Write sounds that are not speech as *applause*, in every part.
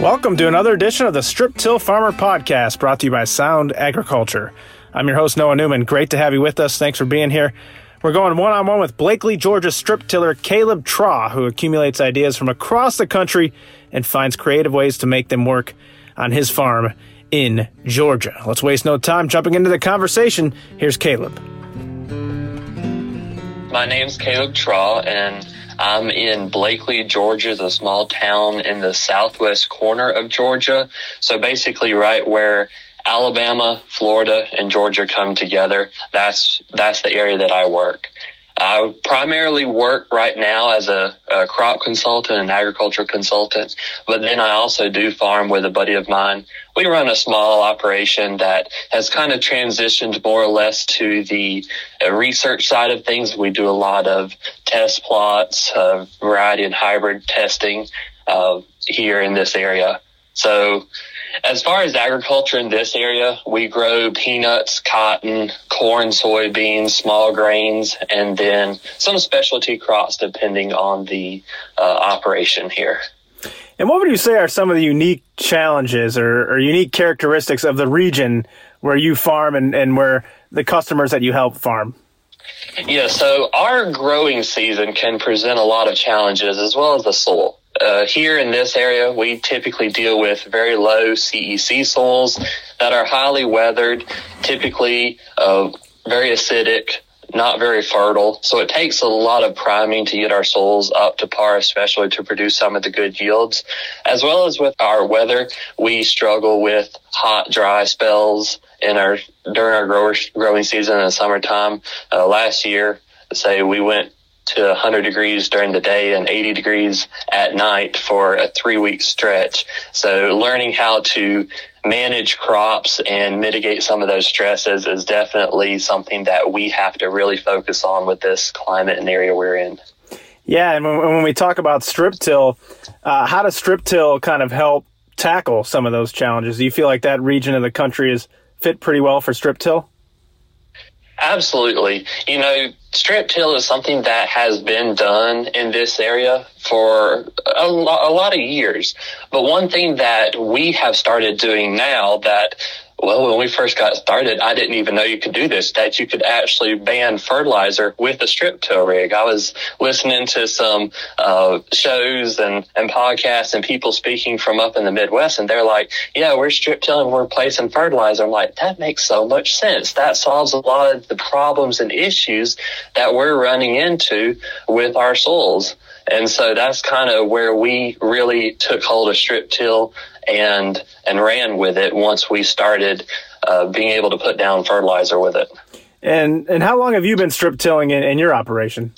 Welcome to another edition of the Strip Till Farmer Podcast brought to you by Sound Agriculture. I'm your host, Noah Newman. Great to have you with us. Thanks for being here. We're going one on one with Blakely, Georgia strip tiller Caleb Traugh, who accumulates ideas from across the country and finds creative ways to make them work on his farm in Georgia. Let's waste no time jumping into the conversation. Here's Caleb. My name's Caleb Traugh, and I'm in Blakely, Georgia, the small town in the southwest corner of Georgia. So basically, right where Alabama, Florida, and Georgia come together. That's that's the area that I work. I primarily work right now as a, a, crop consultant and agriculture consultant, but then I also do farm with a buddy of mine. We run a small operation that has kind of transitioned more or less to the uh, research side of things. We do a lot of test plots, uh, variety and hybrid testing uh, here in this area. So as far as agriculture in this area, we grow peanuts, cotton, corn, soybeans, small grains, and then some specialty crops depending on the uh, operation here. And what would you say are some of the unique challenges or, or unique characteristics of the region where you farm and, and where the customers that you help farm? Yeah, so our growing season can present a lot of challenges as well as the soil. Uh, here in this area, we typically deal with very low CEC soils that are highly weathered, typically uh, very acidic, not very fertile. So it takes a lot of priming to get our soils up to par, especially to produce some of the good yields. As well as with our weather, we struggle with hot, dry spells in our during our grower, growing season in the summertime. Uh, last year, say we went to 100 degrees during the day and 80 degrees at night for a three week stretch. So learning how to manage crops and mitigate some of those stresses is definitely something that we have to really focus on with this climate and area we're in. Yeah, and when, we talk about strip till, uh, how does strip till kind of help tackle some of those challenges? Do you feel like that region of the country is fit pretty well for strip till? Absolutely. You know, strip till is something that has been done in this area for a, lo- a lot of years. But one thing that we have started doing now that well, when we first got started, I didn't even know you could do this, that you could actually band fertilizer with a strip till rig. I was listening to some uh, shows and, and podcasts and people speaking from up in the Midwest, and they're like, yeah, we're strip tilling, we're placing fertilizer. I'm like, that makes so much sense. That solves a lot of the problems and issues that we're running into with our soils. And so that's kind of where we really took hold of strip till and and ran with it once we started uh, being able to put down fertilizer with it. And and how long have you been strip tilling in, in your operation?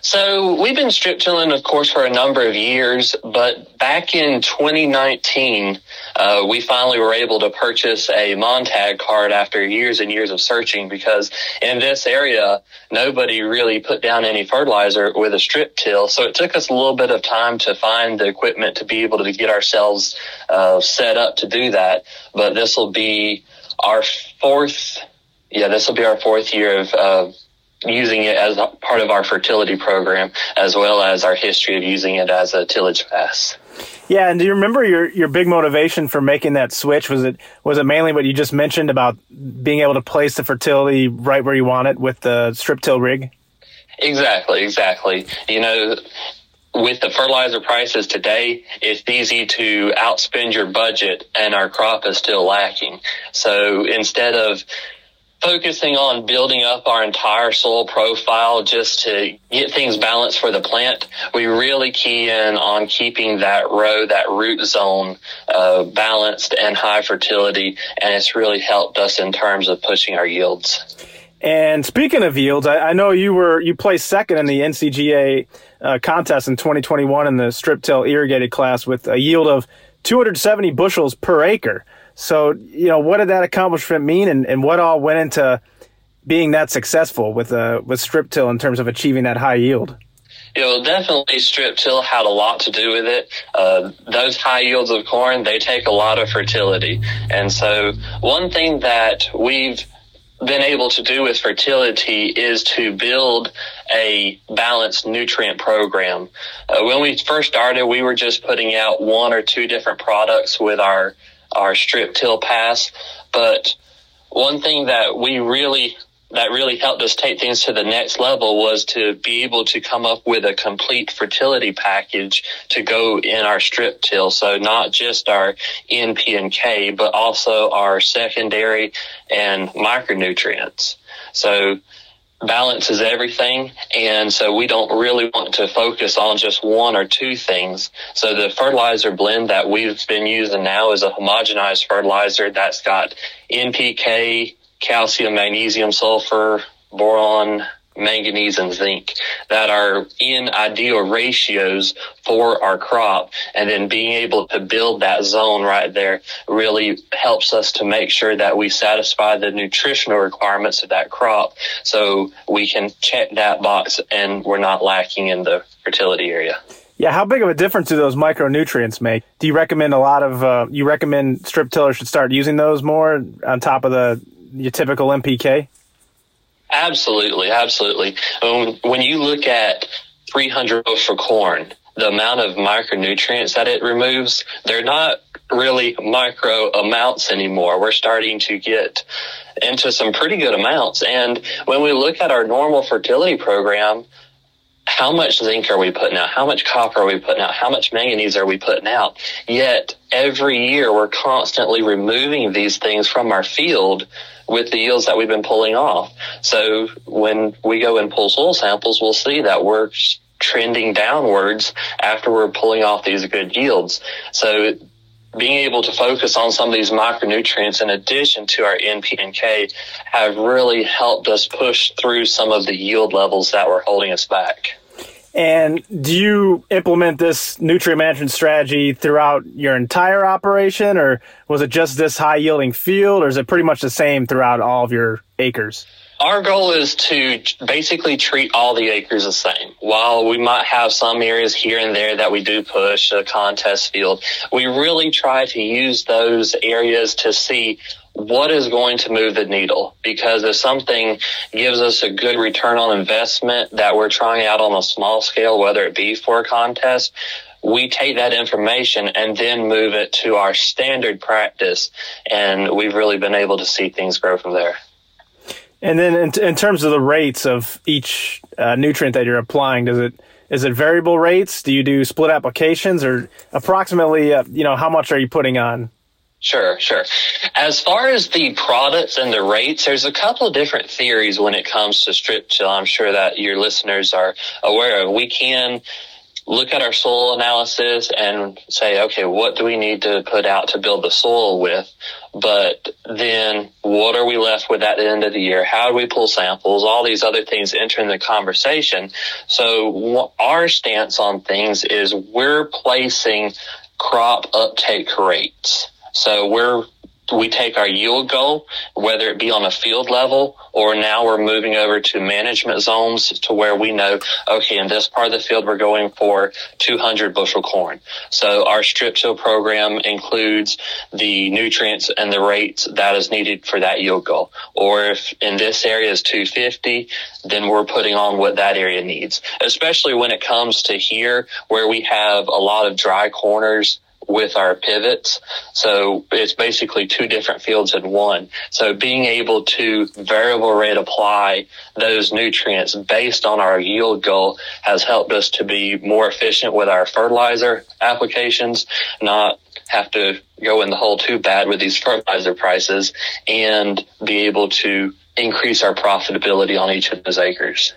So we've been strip tilling, of course, for a number of years, but back in 2019, uh, we finally were able to purchase a Montag cart after years and years of searching because in this area, nobody really put down any fertilizer with a strip till. So it took us a little bit of time to find the equipment to be able to get ourselves uh, set up to do that. But this will be our fourth, yeah, this will be our fourth year of, uh, using it as part of our fertility program, as well as our history of using it as a tillage pass. Yeah, and do you remember your, your big motivation for making that switch? Was it was it mainly what you just mentioned about being able to place the fertility right where you want it with the strip till rig? Exactly, exactly. You know, with the fertilizer prices today, it's easy to outspend your budget and our crop is still lacking. So instead of focusing on building up our entire soil profile just to get things balanced for the plant. We really key in on keeping that row, that root zone, uh, balanced and high fertility. And it's really helped us in terms of pushing our yields. And speaking of yields, I, I know you were you placed second in the NCGA uh, contest in 2021 in the strip till irrigated class with a yield of 270 bushels per acre. So, you know, what did that accomplishment mean and, and what all went into being that successful with uh, with strip till in terms of achieving that high yield? You know, definitely strip till had a lot to do with it. Uh, those high yields of corn, they take a lot of fertility. And so one thing that we've been able to do with fertility is to build a balanced nutrient program. Uh, when we first started, we were just putting out one or two different products with our our strip till pass, but one thing that we really that really helped us take things to the next level was to be able to come up with a complete fertility package to go in our strip till. So not just our NP and K, but also our secondary and micronutrients. So balance is everything. And so we don't really want to focus on just one or two things. So the fertilizer blend that we've been using now is a homogenized fertilizer that's got NPK, calcium, magnesium, sulfur, boron, manganese and zinc that are in ideal ratios for our crop. And then being able to build that zone right there really helps us to make sure that we satisfy the nutritional requirements of that crop. So we can check that box and we're not lacking in the fertility area. Yeah, how big of a difference do those micronutrients make? Do you recommend a lot of, uh, you recommend strip tillers should start using those more on top of the your typical NPK? Absolutely, absolutely. Um, when you look at 300 for corn, the amount of micronutrients that it removes, they're not really micro amounts anymore. We're starting to get into some pretty good amounts. And when we look at our normal fertility program, how much zinc are we putting out? How much copper are we putting out? How much manganese are we putting out? Yet every year we're constantly removing these things from our field with the yields that we've been pulling off. So when we go and pull soil samples, we'll see that we're trending downwards after we're pulling off these good yields. So being able to focus on some of these micronutrients in addition to our NP and K have really helped us push through some of the yield levels that were holding us back. And do you implement this nutrient management strategy throughout your entire operation, or was it just this high yielding field, or is it pretty much the same throughout all of your acres? Our goal is to basically treat all the acres the same. While we might have some areas here and there that we do push a contest field, we really try to use those areas to see what is going to move the needle? Because if something gives us a good return on investment that we're trying out on a small scale, whether it be for a contest, we take that information and then move it to our standard practice. And we've really been able to see things grow from there. And then in, in terms of the rates of each uh, nutrient that you're applying, does it, is it variable rates? Do you do split applications or approximately, uh, you know, how much are you putting on Sure, sure. As far as the products and the rates, there's a couple of different theories when it comes to strip till. I'm sure that your listeners are aware of. We can look at our soil analysis and say, okay, what do we need to put out to build the soil with? But then what are we left with at the end of the year? How do we pull samples? All these other things enter in the conversation. So our stance on things is we're placing crop uptake rates. So we're we take our yield goal, whether it be on a field level or now we're moving over to management zones to where we know, okay, in this part of the field, we're going for 200 bushel corn. So our strip till program includes the nutrients and the rates that is needed for that yield goal. Or if in this area is 250, then we're putting on what that area needs, especially when it comes to here where we have a lot of dry corners with our pivots. So it's basically two different fields in one. So being able to variable rate apply those nutrients based on our yield goal has helped us to be more efficient with our fertilizer applications, not have to go in the hole too bad with these fertilizer prices and be able to increase our profitability on each of those acres.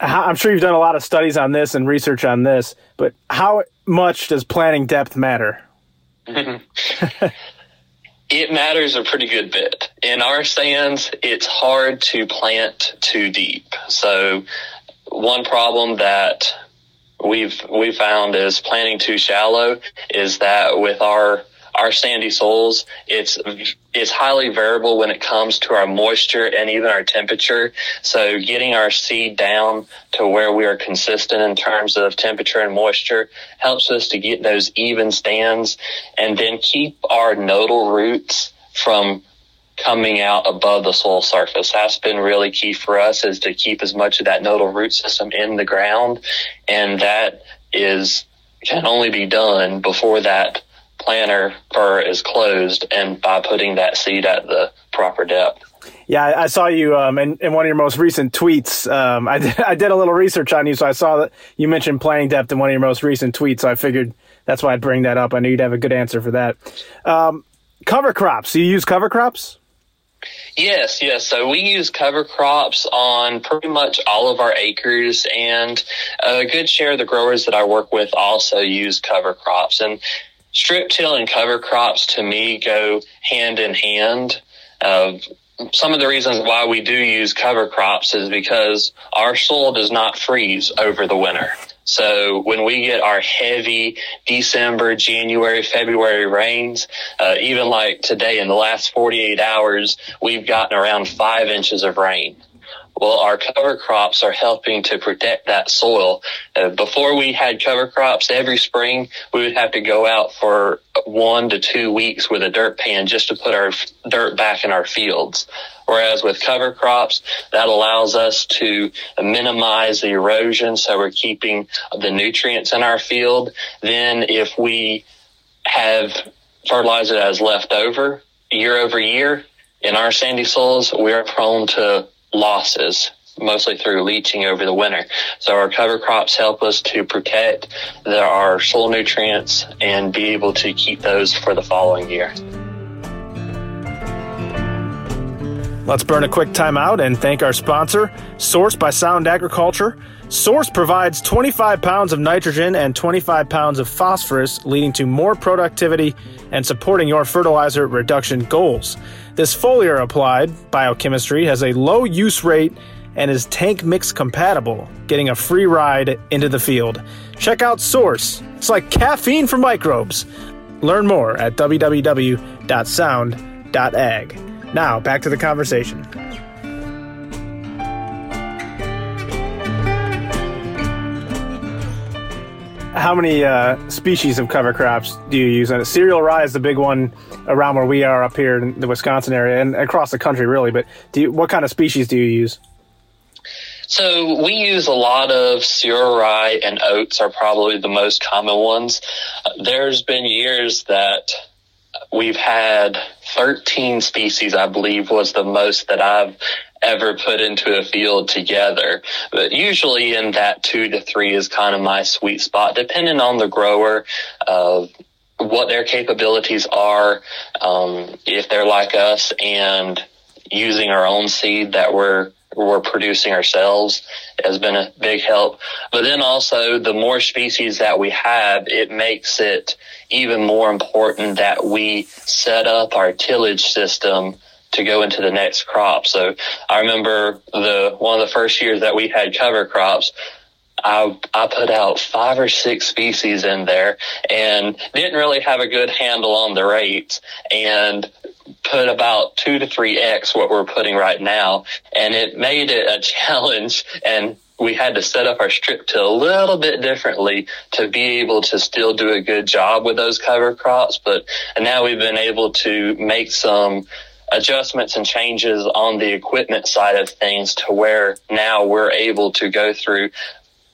I'm sure you've done a lot of studies on this and research on this, but how much does planting depth matter? *laughs* it matters a pretty good bit. In our stands, it's hard to plant too deep. So one problem that we've we found is planting too shallow is that with our our sandy soils, it's it's highly variable when it comes to our moisture and even our temperature. So getting our seed down to where we are consistent in terms of temperature and moisture helps us to get those even stands and then keep our nodal roots from coming out above the soil surface. That's been really key for us is to keep as much of that nodal root system in the ground. And that is, can only be done before that planter fur is closed and by putting that seed at the proper depth. Yeah, I saw you um, in, in one of your most recent tweets. Um, I, *laughs* did, I did a little research on you, so I saw that you mentioned planting depth in one of your most recent tweets. So I figured that's why I'd bring that up. I knew you'd have a good answer for that. Um, cover crops. Do you use cover crops? Yes, yes. So we use cover crops on pretty much all of our acres, and a good share of the growers that I work with also use cover crops. And strip till and cover crops to me go hand in hand. Some of the reasons why we do use cover crops is because our soil does not freeze over the winter. So when we get our heavy December, January, February rains, uh, even like today in the last 48 hours, we've gotten around five inches of rain. Well, our cover crops are helping to protect that soil. Uh, before we had cover crops every spring, we would have to go out for one to two weeks with a dirt pan just to put our dirt back in our fields. Whereas with cover crops, that allows us to minimize the erosion. So we're keeping the nutrients in our field. Then if we have fertilizer that is left over year over year in our sandy soils, we are prone to losses mostly through leaching over the winter. So our cover crops help us to protect the, our soil nutrients and be able to keep those for the following year. Let's burn a quick timeout and thank our sponsor, Source by Sound Agriculture. Source provides 25 pounds of nitrogen and 25 pounds of phosphorus, leading to more productivity and supporting your fertilizer reduction goals. This foliar applied biochemistry has a low use rate and is tank mix compatible, getting a free ride into the field. Check out Source. It's like caffeine for microbes. Learn more at www.sound.ag. Now, back to the conversation. How many uh, species of cover crops do you use? And cereal rye is the big one around where we are up here in the Wisconsin area and across the country, really. But do you, what kind of species do you use? So we use a lot of cereal rye and oats are probably the most common ones. There's been years that we've had 13 species, I believe was the most that I've ever put into a field together. But usually in that two to three is kind of my sweet spot, depending on the grower, uh, what their capabilities are, um, if they're like us and using our own seed that we're we're producing ourselves has been a big help. But then also the more species that we have, it makes it even more important that we set up our tillage system to go into the next crop. So I remember the one of the first years that we had cover crops, I I put out five or six species in there and didn't really have a good handle on the rates and put about two to three X what we're putting right now. And it made it a *laughs* challenge and we had to set up our strip till a little bit differently to be able to still do a good job with those cover crops. But now we've been able to make some adjustments and changes on the equipment side of things to where now we're able to go through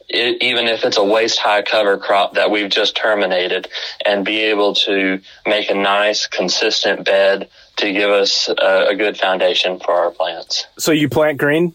it, even if it's a waist high cover crop that we've just terminated and be able to make a nice consistent bed to give us a, a good foundation for our plants. So you plant green?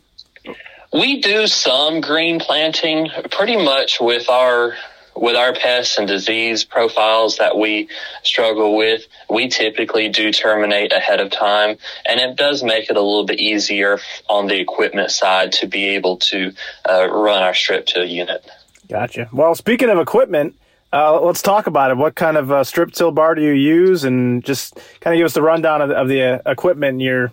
We do some green planting pretty much with our with our pests and disease profiles that we struggle with, we typically do terminate ahead of time. And it does make it a little bit easier on the equipment side to be able to uh, run our strip till unit. Gotcha. Well, speaking of equipment, uh, let's talk about it. What kind of uh, strip till bar do you use? And just kind of give us the rundown of, of the uh, equipment you're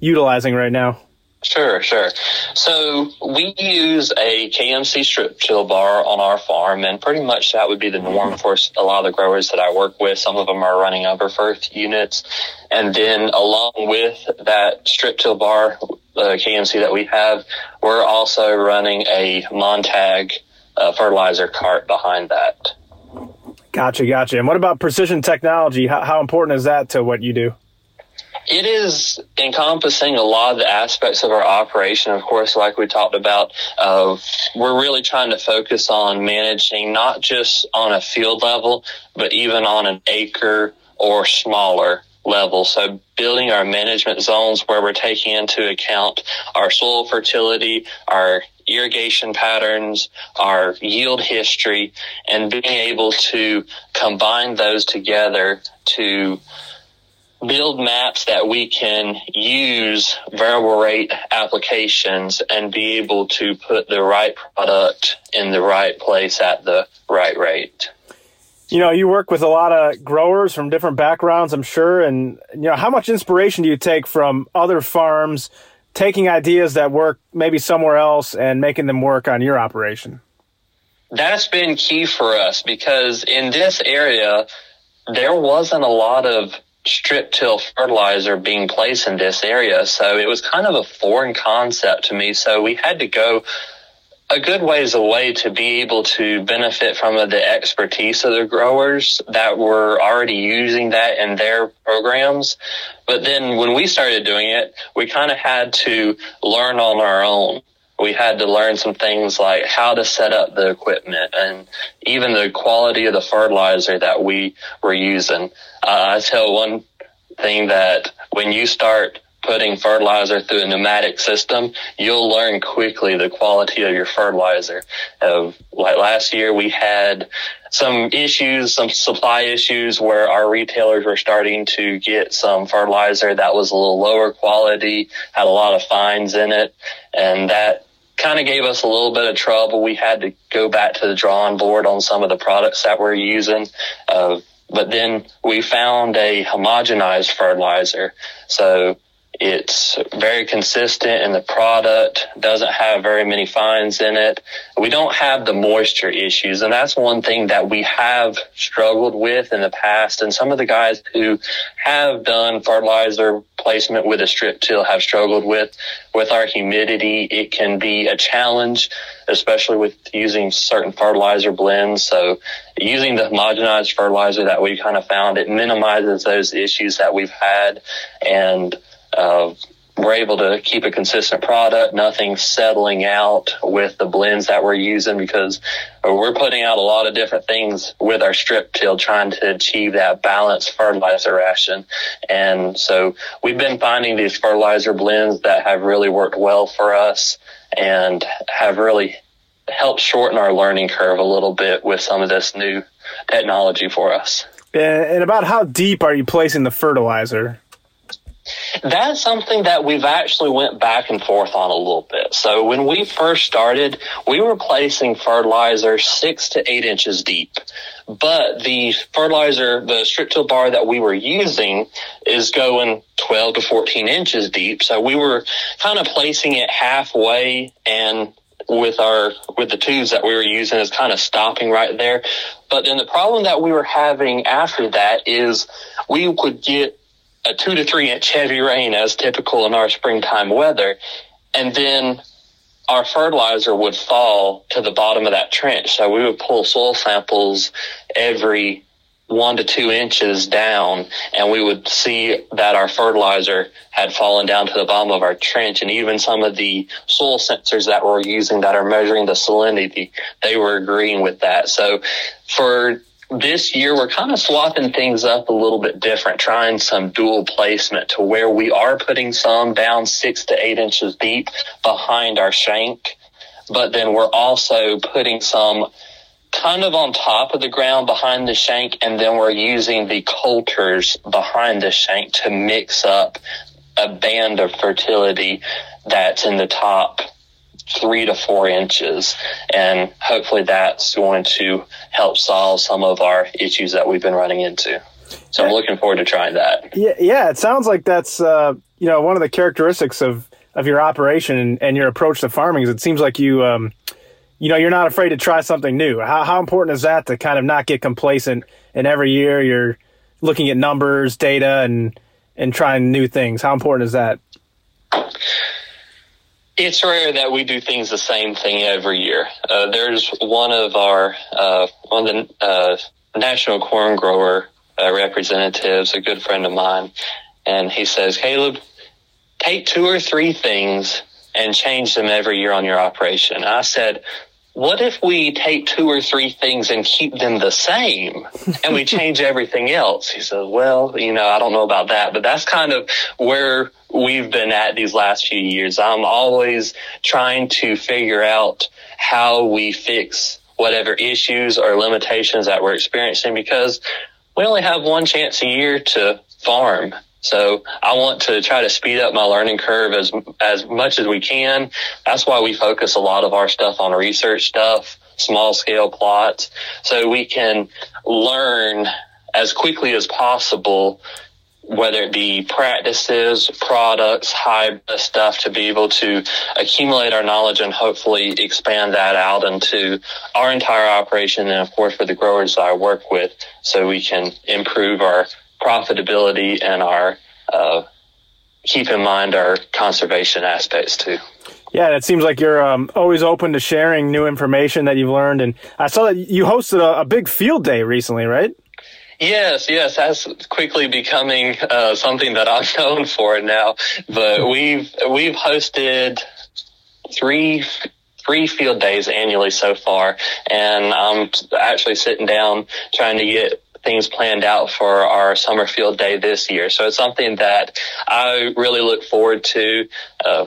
utilizing right now. Sure, sure. So we use a KMC strip till bar on our farm, and pretty much that would be the norm for a lot of the growers that I work with. Some of them are running over first units, and then along with that strip till bar uh, KMC that we have, we're also running a Montag uh, fertilizer cart behind that. Gotcha, gotcha. And what about precision technology? How, how important is that to what you do? It is encompassing a lot of the aspects of our operation. Of course, like we talked about, uh, we're really trying to focus on managing not just on a field level, but even on an acre or smaller level. So building our management zones where we're taking into account our soil fertility, our irrigation patterns, our yield history, and being able to combine those together to build maps that we can use variable rate applications and be able to put the right product in the right place at the right rate you know, you work with a lot of growers from different backgrounds, I'm sure. And, you know, how much inspiration do you take from other farms, taking ideas that work maybe somewhere else and making them work on your operation? That's been key for us because in this area, there wasn't a lot of strip till fertilizer being placed in this area. So it was kind of a foreign concept to me. So we had to go a good ways away to be able to benefit from the expertise of the growers that were already using that in their programs. But then when we started doing it, we kind of had to learn on our own. We had to learn some things like how to set up the equipment and even the quality of the fertilizer that we were using. Uh, I tell one thing that when you start putting fertilizer through a pneumatic system, you'll learn quickly the quality of your fertilizer. Uh, like last year, we had some issues, some supply issues where our retailers were starting to get some fertilizer that was a little lower quality, had a lot of fines in it, and that kind of gave us a little bit of trouble. We had to go back to the drawing board on some of the products that we're using. Uh, but then we found a homogenized fertilizer. So it's very consistent and the product doesn't have very many fines in it. We don't have the moisture issues. And that's one thing that we have struggled with in the past. And some of the guys who have done fertilizer placement with a strip till have struggled with, with our humidity. It can be a challenge, especially with using certain fertilizer blends. So using the homogenized fertilizer that we kind of found, it minimizes those issues that we've had. And uh, we're able to keep a consistent product, nothing settling out with the blends that we're using because we're putting out a lot of different things with our strip till trying to achieve that balanced fertilizer ration. And so we've been finding these fertilizer blends that have really worked well for us and have really helped shorten our learning curve a little bit with some of this new technology for us. And about how deep are you placing the fertilizer? That's something that we've actually went back and forth on a little bit. So when we first started, we were placing fertilizer six to eight inches deep. But the fertilizer, the strip till bar that we were using is going 12 to 14 inches deep. So we were kind of placing it halfway and with our with the tubes that we were using is kind of stopping right there. But then the problem that we were having after that is we would get a two to three inch heavy rain as typical in our springtime weather. And then our fertilizer would fall to the bottom of that trench. So we would pull soil samples every one to two inches down and we would see that our fertilizer had fallen down to the bottom of our trench and even some of the soil sensors that we're using that are measuring the salinity they were agreeing with that so for this year we're kind of swapping things up a little bit different, trying some dual placement to where we are putting some down six to eight inches deep behind our shank, but then we're also putting some kind of on top of the ground behind the shank, and then we're using the coulters behind the shank to mix up a band of fertility that's in the top three to four inches. And hopefully that's going to help solve some of our issues that we've been running into. So I'm looking forward to trying that. Yeah, yeah. It sounds like that's uh, you know one of the characteristics of of your operation and, and your approach to farming is it seems like you um, you know you're not afraid to try something new. How how important is that to kind of not get complacent and every year you're looking at numbers, data, and and trying new things? How important is that? It's rare that we do things the same thing every year. Uh, there's one of our uh, one of the uh, national corn grower uh, representatives, a good friend of mine, and he says, Caleb, take two or three things and change them every year on your operation. I said, what if we take two or three things and keep them the same and we *laughs* change everything else? He said, well, you know, I don't know about that, but that's kind of where we've been at these last few years. I'm always trying to figure out how we fix whatever issues or limitations that we're experiencing because we only have one chance a year to farm so I want to try to speed up my learning curve as as much as we can. That's why we focus a lot of our stuff on research stuff, small scale plots, so we can learn as quickly as possible whether it be practices, products, hybrid stuff to be able to accumulate our knowledge and hopefully expand that out into our entire operation and of course for the growers that I work with so we can improve our profitability and our uh, keep in mind our conservation aspects too. Yeah, it seems like you're um, always open to sharing new information that you've learned. And I saw that you hosted a, a big field day recently, right? Yes, yes, that's quickly becoming uh, something that I'm *laughs* known for now. But we've we've hosted three three field days annually so far, and I'm actually sitting down trying to get things planned out for our summer field day this year. So it's something that I really look forward to. Uh,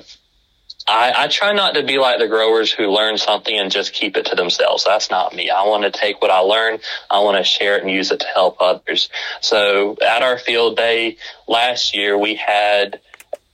I, I, try not to be like the growers who learn something and just keep it to themselves. That's not me. I want to take what I learn. I want to share it and use it to help others. So at our field day last year, we had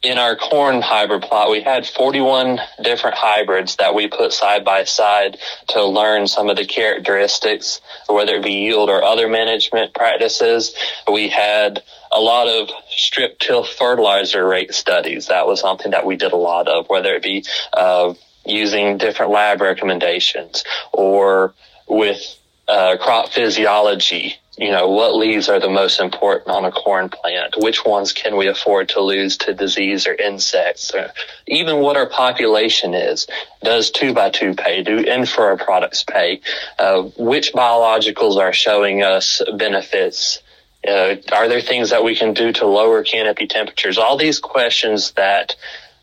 in our corn hybrid plot, we had 41 different hybrids that we put side by side to learn some of the characteristics, whether it be yield or other management practices. We had a lot of strip till fertilizer rate studies. That was something that we did a lot of, whether it be uh, using different lab recommendations or with uh, crop physiology you know, what leaves are the most important on a corn plant? Which ones can we afford to lose to disease or insects? Or even what our population is. Does two by two pay? Do in-furrow products pay? Uh, which biologicals are showing us benefits? Uh, are there things that we can do to lower canopy temperatures? All these questions that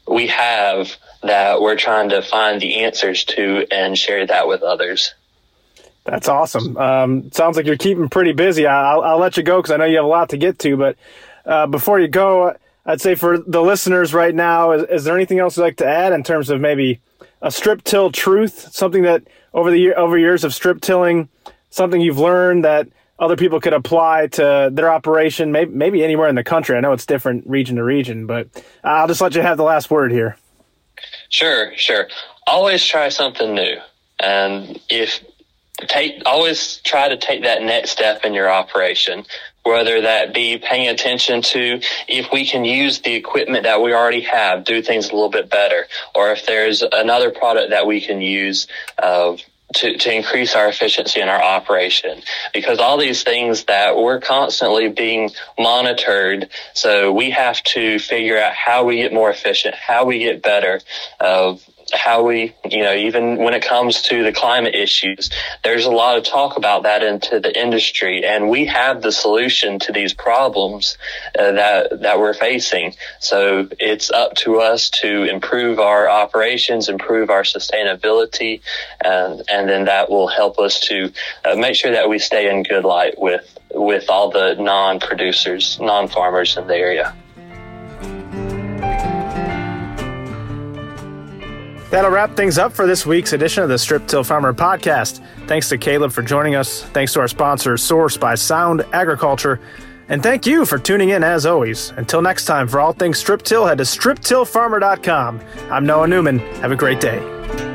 we have that we're trying to find the answers to and share that with others. That's awesome. Um, sounds like you're keeping pretty busy. I'll, I'll let you go because I know you have a lot to get to. But uh, before you go, I'd say for the listeners right now, is, is, there anything else you'd like to add in terms of maybe a strip till truth, something that over the year, over years of strip tilling, something you've learned that other people could apply to their operation, maybe, maybe anywhere in the country. I know it's different region to region, but I'll just let you have the last word here. Sure, sure. Always try something new. And if take always try to take that next step in your operation whether that be paying attention to if we can use the equipment that we already have do things a little bit better or if there's another product that we can use uh, to, to increase our efficiency in our operation. Because all these things that we're constantly being monitored so we have to figure out how we get more efficient how we get better uh, how we, you know, even when it comes to the climate issues, there's a lot of talk about that into the industry, and we have the solution to these problems uh, that that we're facing. So it's up to us to improve our operations, improve our sustainability, and and then that will help us to uh, make sure that we stay in good light with with all the non-producers, non-farmers in the area. That'll wrap things up for this week's edition of the Strip Till Farmer podcast. Thanks to Caleb for joining us. Thanks to our sponsor, Source by Sound Agriculture. And thank you for tuning in as always. Until next time, for all things Strip Till, head to striptillfarmer.com. I'm Noah Newman. Have a great day.